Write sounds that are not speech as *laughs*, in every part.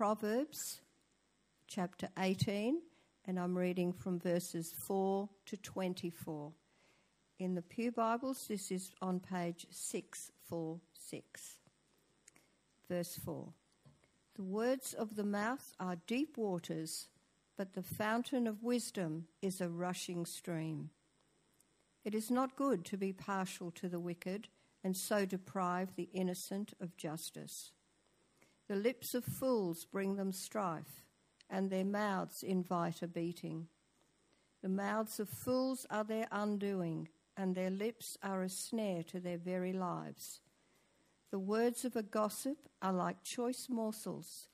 Proverbs chapter 18, and I'm reading from verses 4 to 24. In the Pew Bibles, this is on page 646. Verse 4 The words of the mouth are deep waters, but the fountain of wisdom is a rushing stream. It is not good to be partial to the wicked and so deprive the innocent of justice. The lips of fools bring them strife, and their mouths invite a beating. The mouths of fools are their undoing, and their lips are a snare to their very lives. The words of a gossip are like choice morsels,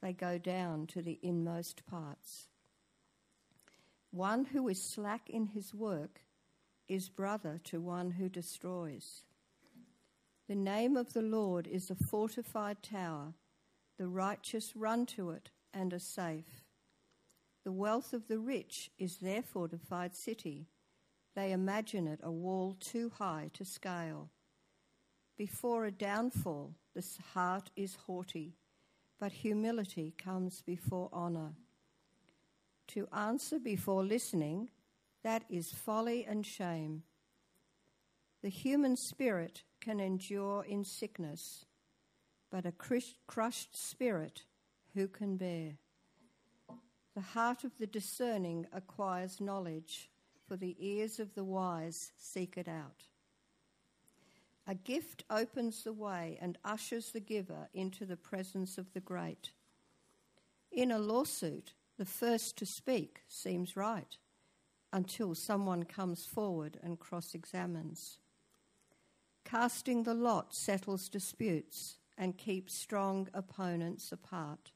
they go down to the inmost parts. One who is slack in his work is brother to one who destroys. The name of the Lord is a fortified tower. The righteous run to it and are safe. The wealth of the rich is their fortified city. They imagine it a wall too high to scale. Before a downfall, the heart is haughty, but humility comes before honor. To answer before listening, that is folly and shame. The human spirit can endure in sickness, but a crushed spirit who can bear? The heart of the discerning acquires knowledge, for the ears of the wise seek it out. A gift opens the way and ushers the giver into the presence of the great. In a lawsuit, the first to speak seems right until someone comes forward and cross examines. Casting the lot settles disputes and keep strong opponents apart.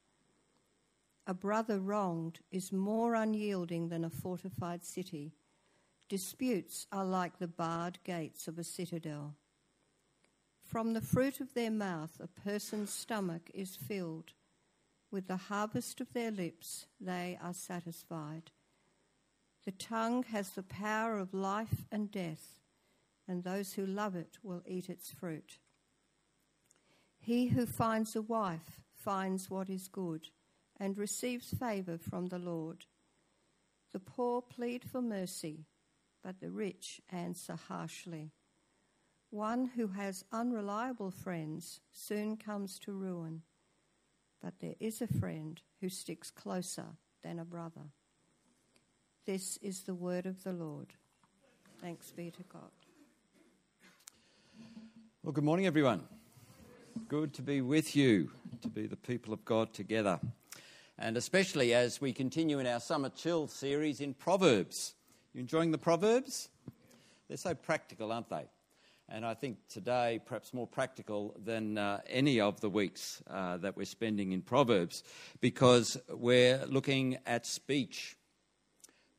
A brother wronged is more unyielding than a fortified city. Disputes are like the barred gates of a citadel. From the fruit of their mouth, a person's stomach is filled. With the harvest of their lips, they are satisfied. The tongue has the power of life and death and those who love it will eat its fruit. He who finds a wife finds what is good and receives favour from the Lord. The poor plead for mercy, but the rich answer harshly. One who has unreliable friends soon comes to ruin, but there is a friend who sticks closer than a brother. This is the word of the Lord. Thanks be to God. Well, good morning, everyone. Good to be with you, to be the people of God together. And especially as we continue in our Summer Chill series in Proverbs. You enjoying the Proverbs? They're so practical, aren't they? And I think today, perhaps more practical than uh, any of the weeks uh, that we're spending in Proverbs, because we're looking at speech,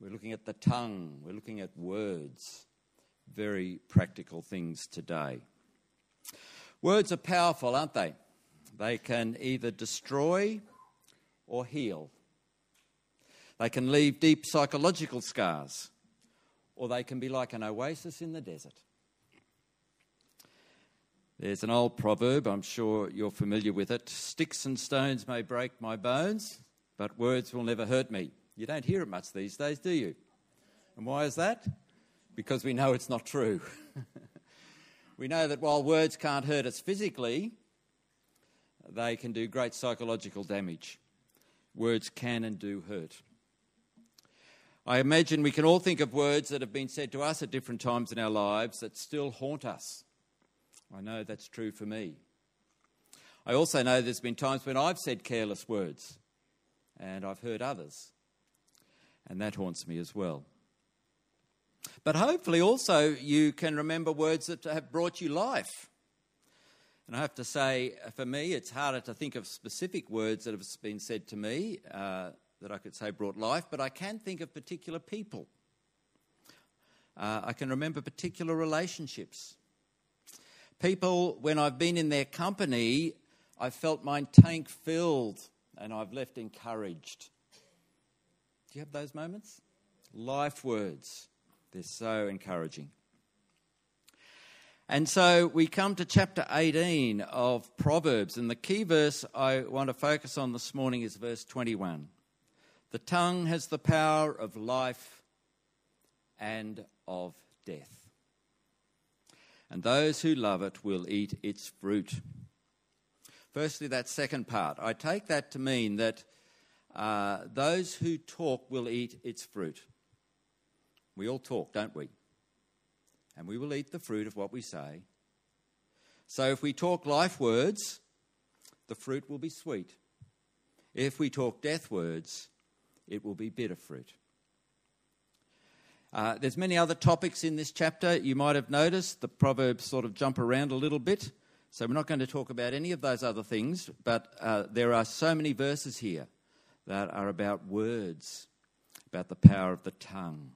we're looking at the tongue, we're looking at words. Very practical things today. Words are powerful, aren't they? They can either destroy or heal. They can leave deep psychological scars, or they can be like an oasis in the desert. There's an old proverb, I'm sure you're familiar with it Sticks and stones may break my bones, but words will never hurt me. You don't hear it much these days, do you? And why is that? Because we know it's not true. *laughs* We know that while words can't hurt us physically, they can do great psychological damage. Words can and do hurt. I imagine we can all think of words that have been said to us at different times in our lives that still haunt us. I know that's true for me. I also know there's been times when I've said careless words and I've hurt others, and that haunts me as well. But hopefully, also, you can remember words that have brought you life. And I have to say, for me, it's harder to think of specific words that have been said to me uh, that I could say brought life, but I can think of particular people. Uh, I can remember particular relationships. People, when I've been in their company, I've felt my tank filled and I've left encouraged. Do you have those moments? Life words. They're so encouraging. And so we come to chapter 18 of Proverbs, and the key verse I want to focus on this morning is verse 21. The tongue has the power of life and of death. And those who love it will eat its fruit. Firstly, that second part. I take that to mean that uh, those who talk will eat its fruit. We all talk, don't we? and we will eat the fruit of what we say. So if we talk life words, the fruit will be sweet. If we talk death words, it will be bitter fruit. Uh, there's many other topics in this chapter. You might have noticed the proverbs sort of jump around a little bit. So we're not going to talk about any of those other things, but uh, there are so many verses here that are about words, about the power of the tongue.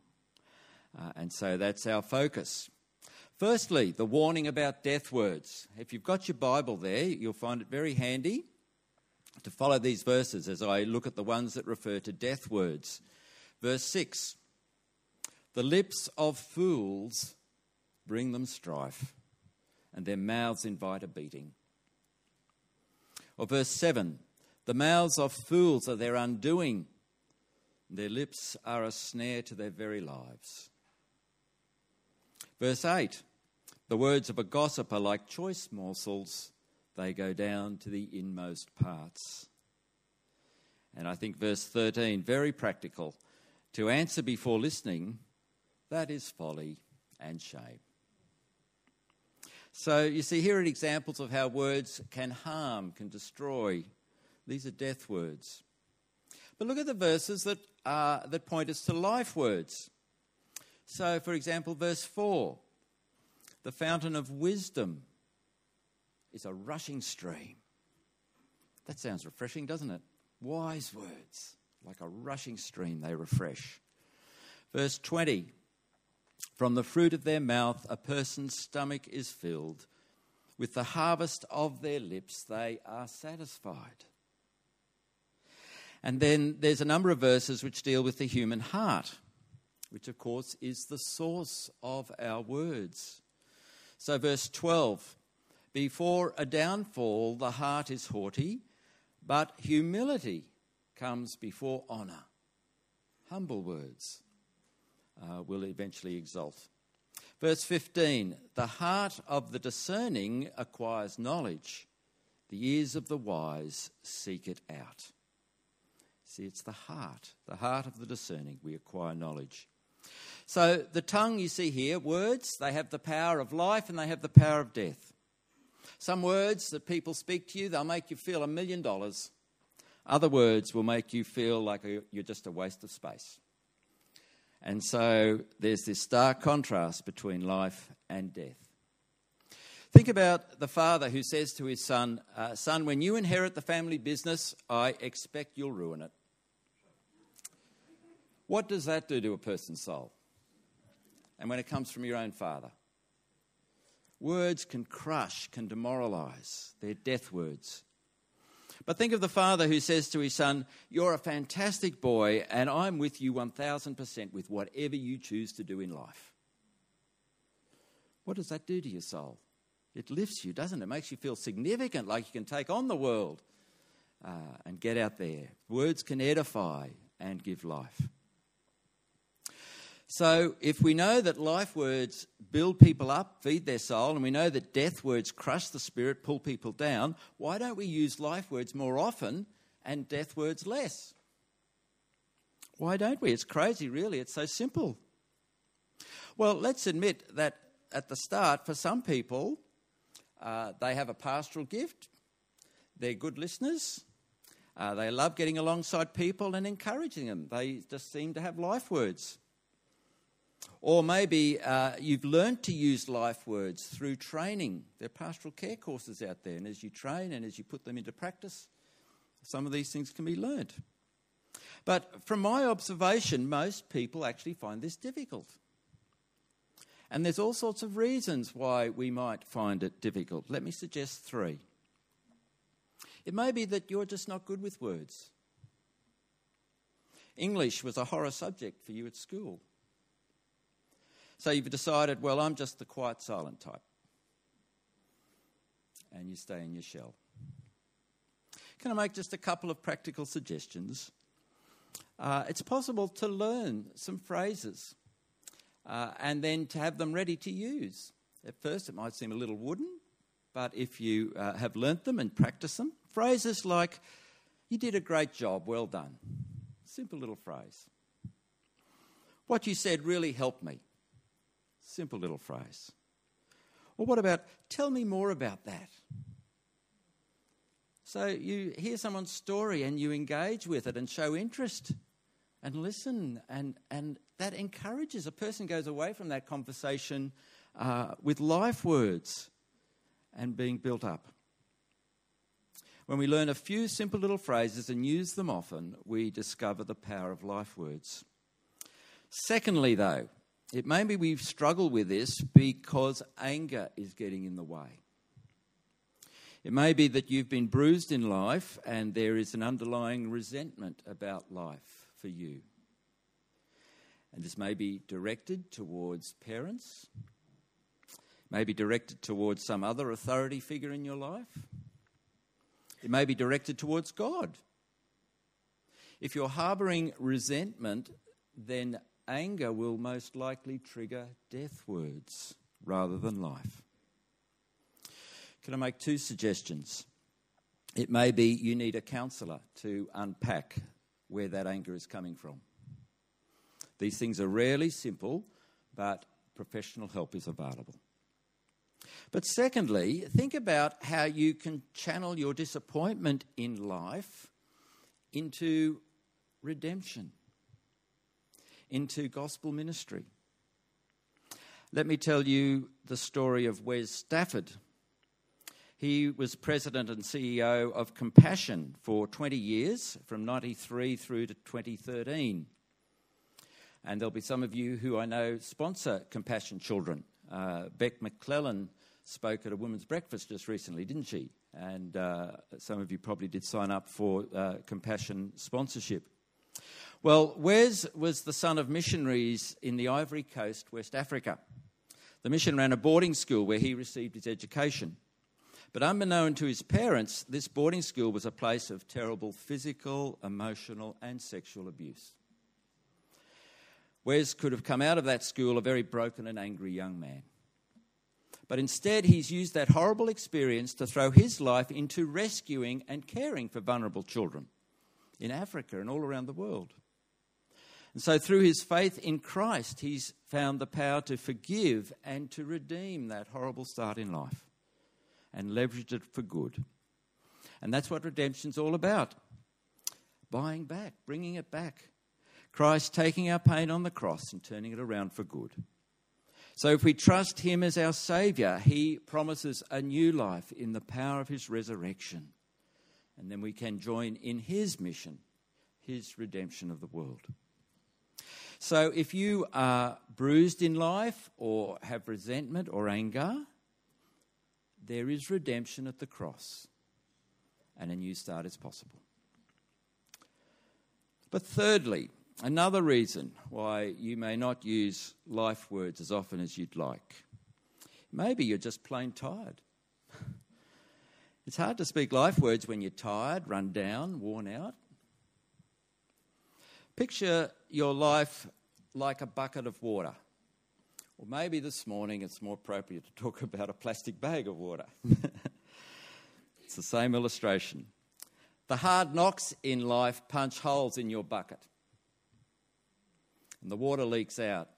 Uh, and so that's our focus. Firstly, the warning about death words. If you've got your Bible there, you'll find it very handy to follow these verses as I look at the ones that refer to death words. Verse 6 The lips of fools bring them strife, and their mouths invite a beating. Or verse 7 The mouths of fools are their undoing, their lips are a snare to their very lives. Verse 8 The words of a gossip are like choice morsels, they go down to the inmost parts. And I think verse 13, very practical. To answer before listening, that is folly and shame. So you see, here are examples of how words can harm, can destroy. These are death words. But look at the verses that, that point us to life words. So, for example, verse 4 the fountain of wisdom is a rushing stream. That sounds refreshing, doesn't it? Wise words, like a rushing stream, they refresh. Verse 20 From the fruit of their mouth, a person's stomach is filled. With the harvest of their lips, they are satisfied. And then there's a number of verses which deal with the human heart which of course is the source of our words. So, verse 12 Before a downfall, the heart is haughty, but humility comes before honour. Humble words uh, will eventually exalt. Verse 15 The heart of the discerning acquires knowledge, the ears of the wise seek it out. See, it's the heart, the heart of the discerning, we acquire knowledge. So the tongue you see here, words, they have the power of life and they have the power of death. Some words that people speak to you, they'll make you feel a million dollars. Other words will make you feel like you're just a waste of space. And so there's this stark contrast between life and death. Think about the father who says to his son, uh, Son, when you inherit the family business, I expect you'll ruin it. What does that do to a person's soul? and when it comes from your own father. Words can crush, can demoralize. They're death words. But think of the father who says to his son, You're a fantastic boy, and I'm with you 1000% with whatever you choose to do in life. What does that do to your soul? It lifts you, doesn't it? It makes you feel significant, like you can take on the world uh, and get out there. Words can edify and give life. So, if we know that life words build people up, feed their soul, and we know that death words crush the spirit, pull people down, why don't we use life words more often and death words less? Why don't we? It's crazy, really. It's so simple. Well, let's admit that at the start, for some people, uh, they have a pastoral gift, they're good listeners, uh, they love getting alongside people and encouraging them. They just seem to have life words. Or maybe uh, you've learned to use life words through training. There are pastoral care courses out there, and as you train and as you put them into practice, some of these things can be learned. But from my observation, most people actually find this difficult. And there's all sorts of reasons why we might find it difficult. Let me suggest three. It may be that you're just not good with words. English was a horror subject for you at school. So you've decided, well, I'm just the quiet, silent type. and you stay in your shell. Can I make just a couple of practical suggestions? Uh, it's possible to learn some phrases uh, and then to have them ready to use. At first, it might seem a little wooden, but if you uh, have learnt them and practice them, phrases like, You did a great job, well done. Simple little phrase. What you said really helped me. Simple little phrase. Or what about, Tell me more about that? So you hear someone's story and you engage with it and show interest and listen, and, and that encourages. A person goes away from that conversation uh, with life words and being built up. When we learn a few simple little phrases and use them often, we discover the power of life words. Secondly, though, it may be we struggle with this because anger is getting in the way. It may be that you've been bruised in life and there is an underlying resentment about life for you. And this may be directed towards parents, may be directed towards some other authority figure in your life, it may be directed towards God. If you're harboring resentment, then anger will most likely trigger death words rather than life. Can I make two suggestions? It may be you need a counsellor to unpack where that anger is coming from. These things are rarely simple, but professional help is available. But secondly, think about how you can channel your disappointment in life into redemption, into gospel ministry. Let me tell you the story of Wes Stafford, he was president and CEO of Compassion for 20 years, from 93 through to 2013. And there'll be some of you who I know sponsor Compassion Children. Uh, Beck McClellan spoke at a women's breakfast just recently, didn't she? And uh, some of you probably did sign up for uh, Compassion sponsorship. Well, Wes was the son of missionaries in the Ivory Coast, West Africa. The mission ran a boarding school where he received his education. But unbeknown to his parents, this boarding school was a place of terrible physical, emotional, and sexual abuse. Wes could have come out of that school a very broken and angry young man. But instead, he's used that horrible experience to throw his life into rescuing and caring for vulnerable children in Africa and all around the world. And so, through his faith in Christ, he's found the power to forgive and to redeem that horrible start in life and leveraged it for good. And that's what redemption's all about buying back, bringing it back. Christ taking our pain on the cross and turning it around for good. So, if we trust Him as our Saviour, He promises a new life in the power of His resurrection. And then we can join in His mission, His redemption of the world. So, if you are bruised in life or have resentment or anger, there is redemption at the cross, and a new start is possible. But thirdly, another reason why you may not use life words as often as you'd like. Maybe you're just plain tired. It's hard to speak life words when you're tired, run down, worn out. Picture your life like a bucket of water. Or maybe this morning it's more appropriate to talk *laughs* about a plastic bag of water. *laughs* it's the same illustration. The hard knocks in life punch holes in your bucket, and the water leaks out.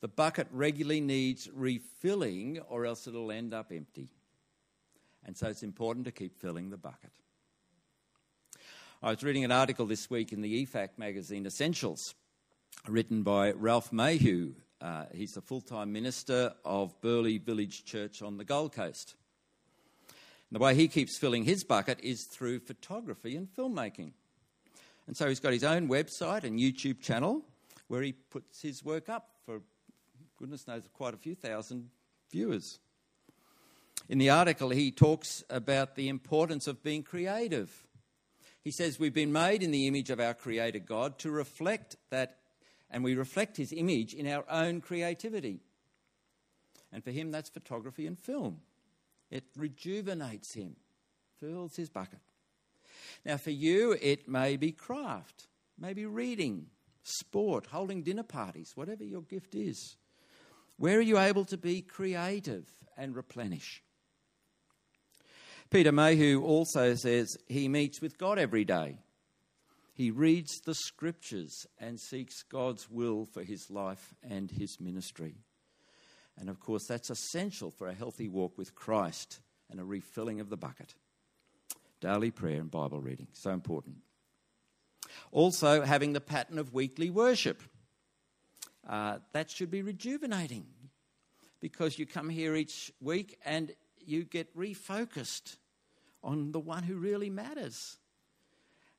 The bucket regularly needs refilling, or else it'll end up empty. And so it's important to keep filling the bucket. I was reading an article this week in the EFAC magazine Essentials written by Ralph Mayhew. Uh, he's the full time minister of Burleigh Village Church on the Gold Coast. And the way he keeps filling his bucket is through photography and filmmaking. And so he's got his own website and YouTube channel where he puts his work up for goodness knows quite a few thousand viewers. In the article, he talks about the importance of being creative. He says, We've been made in the image of our Creator God to reflect that and we reflect his image in our own creativity. And for him, that's photography and film. It rejuvenates him, fills his bucket. Now, for you, it may be craft, maybe reading, sport, holding dinner parties, whatever your gift is. Where are you able to be creative and replenish? Peter Mayhew also says he meets with God every day. He reads the scriptures and seeks God's will for his life and his ministry. And of course, that's essential for a healthy walk with Christ and a refilling of the bucket. Daily prayer and Bible reading, so important. Also, having the pattern of weekly worship. Uh, that should be rejuvenating because you come here each week and you get refocused on the one who really matters.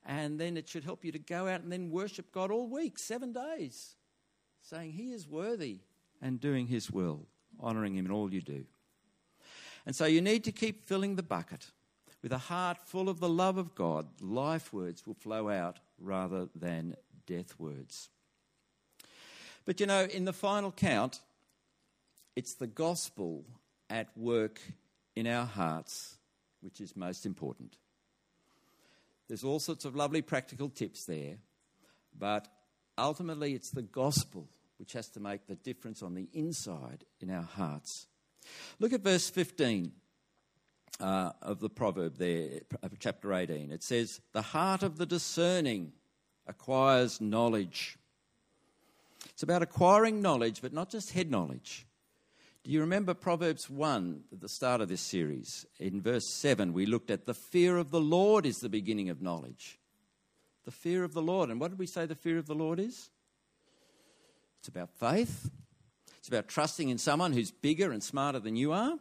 And then it should help you to go out and then worship God all week, seven days, saying He is worthy and doing His will, honouring Him in all you do. And so you need to keep filling the bucket. With a heart full of the love of God, life words will flow out rather than death words. But you know, in the final count, it's the gospel at work in our hearts which is most important. There's all sorts of lovely practical tips there, but ultimately it's the gospel which has to make the difference on the inside in our hearts. Look at verse 15 uh, of the proverb there, chapter 18. It says, The heart of the discerning acquires knowledge. It's about acquiring knowledge, but not just head knowledge. Do you remember Proverbs 1 at the start of this series? In verse 7, we looked at the fear of the Lord is the beginning of knowledge. The fear of the Lord. And what did we say the fear of the Lord is? It's about faith. It's about trusting in someone who's bigger and smarter than you are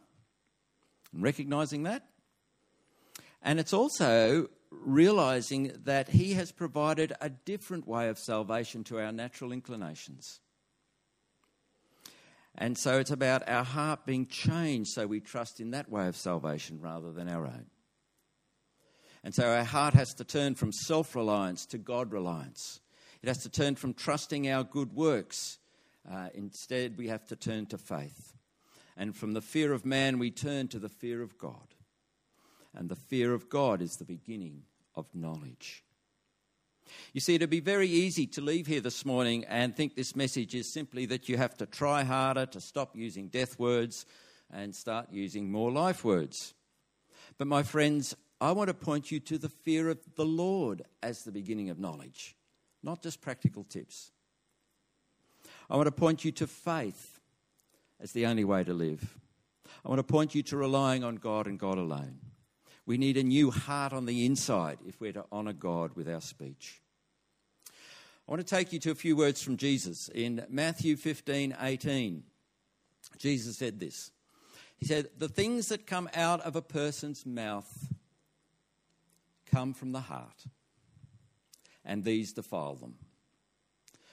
and recognizing that. And it's also realizing that He has provided a different way of salvation to our natural inclinations. And so it's about our heart being changed so we trust in that way of salvation rather than our own. And so our heart has to turn from self reliance to God reliance. It has to turn from trusting our good works. Uh, instead, we have to turn to faith. And from the fear of man, we turn to the fear of God. And the fear of God is the beginning of knowledge. You see, it'd be very easy to leave here this morning and think this message is simply that you have to try harder to stop using death words and start using more life words. But, my friends, I want to point you to the fear of the Lord as the beginning of knowledge, not just practical tips. I want to point you to faith as the only way to live. I want to point you to relying on God and God alone. We need a new heart on the inside if we're to honour God with our speech. I want to take you to a few words from Jesus in Matthew 15 18. Jesus said this. He said, The things that come out of a person's mouth come from the heart, and these defile them.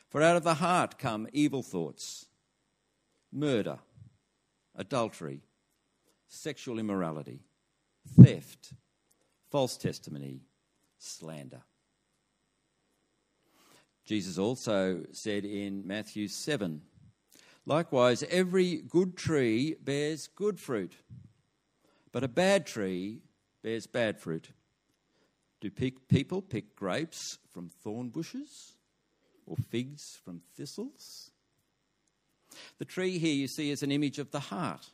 For out of the heart come evil thoughts, murder, adultery, sexual immorality theft, false testimony, slander. Jesus also said in Matthew 7 Likewise, every good tree bears good fruit, but a bad tree bears bad fruit. Do people pick grapes from thorn bushes or figs from thistles? The tree here you see is an image of the heart.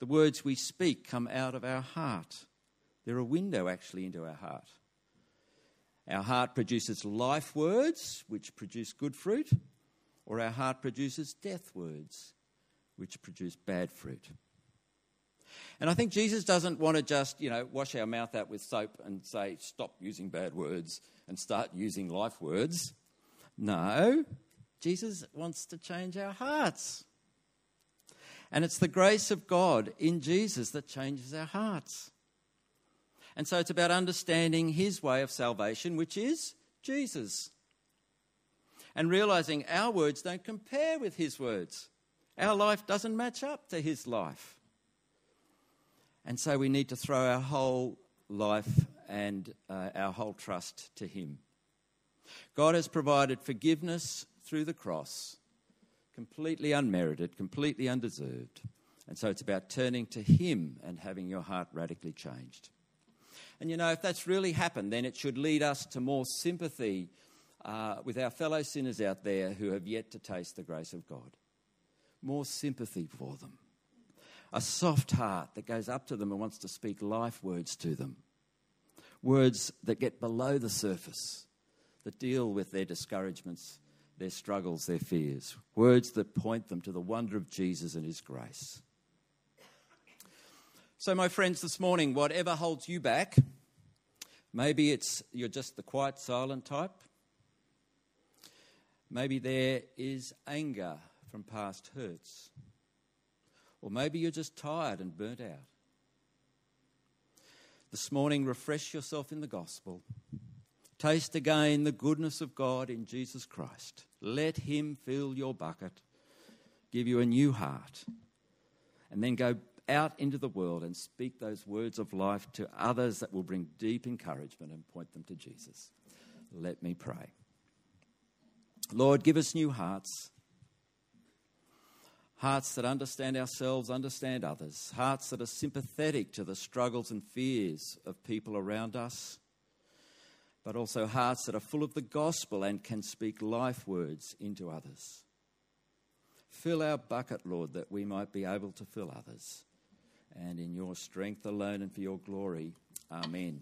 The words we speak come out of our heart. They're a window, actually, into our heart. Our heart produces life words, which produce good fruit, or our heart produces death words, which produce bad fruit. And I think Jesus doesn't want to just, you know, wash our mouth out with soap and say, stop using bad words and start using life words. No, Jesus wants to change our hearts. And it's the grace of God in Jesus that changes our hearts. And so it's about understanding his way of salvation, which is Jesus. And realizing our words don't compare with his words. Our life doesn't match up to his life. And so we need to throw our whole life and uh, our whole trust to him. God has provided forgiveness through the cross completely unmerited, completely undeserved. And so it's about turning to Him and having your heart radically changed. And you know, if that's really happened, then it should lead us to more sympathy uh, with our fellow sinners out there who have yet to taste the grace of God. More sympathy for them. A soft heart that goes up to them and wants to speak life words to them. Words that get below the surface, that deal with their discouragements, their struggles, their fears. Words that point them to the wonder of Jesus and His grace. So, my friends, this morning, whatever holds you back, maybe it's you're just the quiet, silent type. Maybe there is anger from past hurts. Or maybe you're just tired and burnt out. This morning, refresh yourself in the gospel. Taste again the goodness of God in Jesus Christ. Let Him fill your bucket, give you a new heart, and then go out into the world and speak those words of life to others that will bring deep encouragement and point them to Jesus. Let me pray. Lord, give us new hearts. Hearts that understand ourselves, understand others. Hearts that are sympathetic to the struggles and fears of people around us. But also hearts that are full of the gospel and can speak life words into others. Fill our bucket, Lord, that we might be able to fill others and in your strength alone and for your glory. Amen.